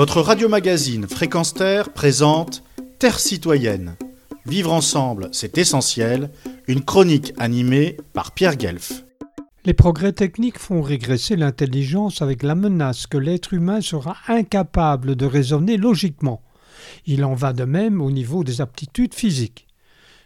Votre radio-magazine Fréquence Terre présente Terre citoyenne. Vivre ensemble, c'est essentiel. Une chronique animée par Pierre Guelf. Les progrès techniques font régresser l'intelligence avec la menace que l'être humain sera incapable de raisonner logiquement. Il en va de même au niveau des aptitudes physiques.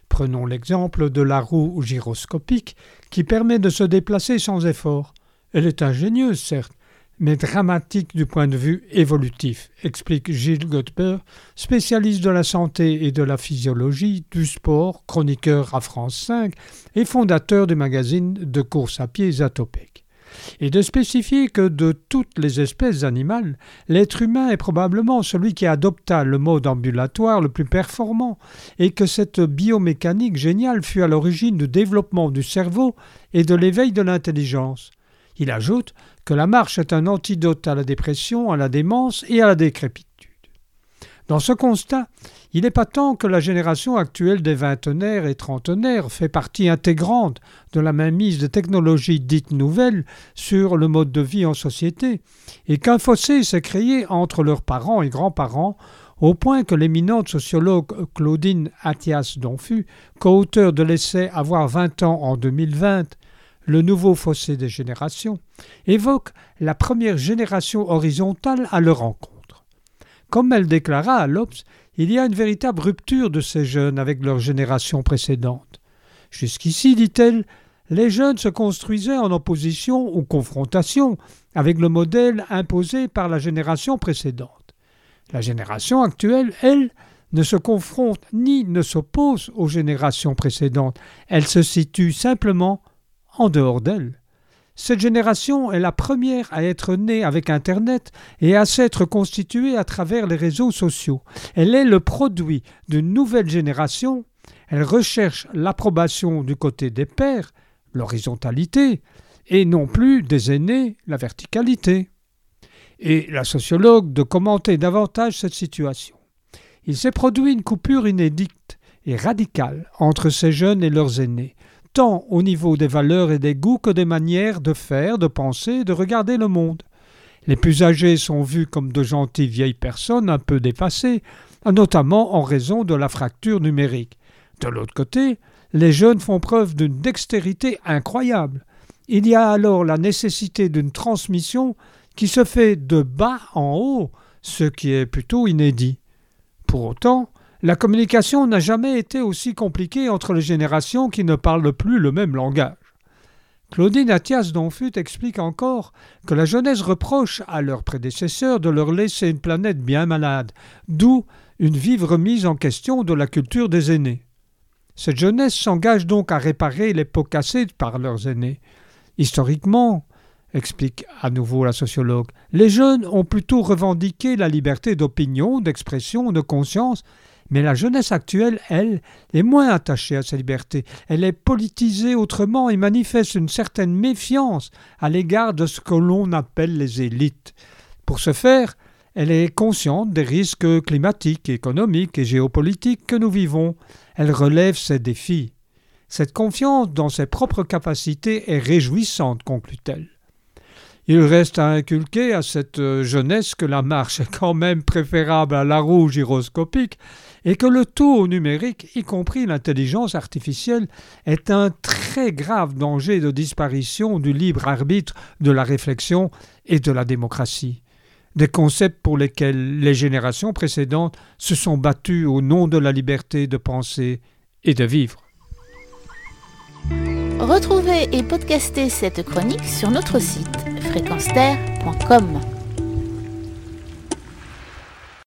Prenons l'exemple de la roue gyroscopique qui permet de se déplacer sans effort. Elle est ingénieuse, certes, mais dramatique du point de vue évolutif, explique Gilles Godber, spécialiste de la santé et de la physiologie, du sport, chroniqueur à France 5 et fondateur du magazine de course à pied Zatopek. Et de spécifier que de toutes les espèces animales, l'être humain est probablement celui qui adopta le mode ambulatoire le plus performant, et que cette biomécanique géniale fut à l'origine du développement du cerveau et de l'éveil de l'intelligence. Il ajoute que la marche est un antidote à la dépression, à la démence et à la décrépitude. Dans ce constat, il est patent que la génération actuelle des vingtenaires et trentenaires fait partie intégrante de la mainmise de technologies dites nouvelles sur le mode de vie en société, et qu'un fossé s'est créé entre leurs parents et grands-parents au point que l'éminente sociologue Claudine Athias Donfu, co-auteur de l'essai Avoir 20 ans en 2020, le nouveau fossé des générations, évoque la première génération horizontale à leur rencontre. Comme elle déclara à l'Obs, il y a une véritable rupture de ces jeunes avec leur génération précédente. Jusqu'ici, dit-elle, les jeunes se construisaient en opposition ou confrontation avec le modèle imposé par la génération précédente. La génération actuelle, elle, ne se confronte ni ne s'oppose aux générations précédentes, elle se situe simplement en dehors d'elle. Cette génération est la première à être née avec Internet et à s'être constituée à travers les réseaux sociaux. Elle est le produit d'une nouvelle génération. Elle recherche l'approbation du côté des pères, l'horizontalité, et non plus des aînés, la verticalité. Et la sociologue de commenter davantage cette situation. Il s'est produit une coupure inédite et radicale entre ces jeunes et leurs aînés, tant au niveau des valeurs et des goûts que des manières de faire, de penser, de regarder le monde. Les plus âgés sont vus comme de gentilles vieilles personnes un peu dépassées, notamment en raison de la fracture numérique. De l'autre côté, les jeunes font preuve d'une dextérité incroyable. Il y a alors la nécessité d'une transmission qui se fait de bas en haut, ce qui est plutôt inédit. Pour autant, la communication n'a jamais été aussi compliquée entre les générations qui ne parlent plus le même langage. Claudine Athias Donfut explique encore que la jeunesse reproche à leurs prédécesseurs de leur laisser une planète bien malade, d'où une vive remise en question de la culture des aînés. Cette jeunesse s'engage donc à réparer les pots cassés par leurs aînés. Historiquement, explique à nouveau la sociologue, les jeunes ont plutôt revendiqué la liberté d'opinion, d'expression, de conscience, mais la jeunesse actuelle, elle, est moins attachée à sa liberté. Elle est politisée autrement et manifeste une certaine méfiance à l'égard de ce que l'on appelle les élites. Pour ce faire, elle est consciente des risques climatiques, économiques et géopolitiques que nous vivons. Elle relève ces défis. Cette confiance dans ses propres capacités est réjouissante, conclut-elle. Il reste à inculquer à cette jeunesse que la marche est quand même préférable à la roue gyroscopique et que le taux numérique, y compris l'intelligence artificielle, est un très grave danger de disparition du libre arbitre de la réflexion et de la démocratie. Des concepts pour lesquels les générations précédentes se sont battues au nom de la liberté de penser et de vivre. Retrouvez et podcastez cette chronique sur notre site fréquence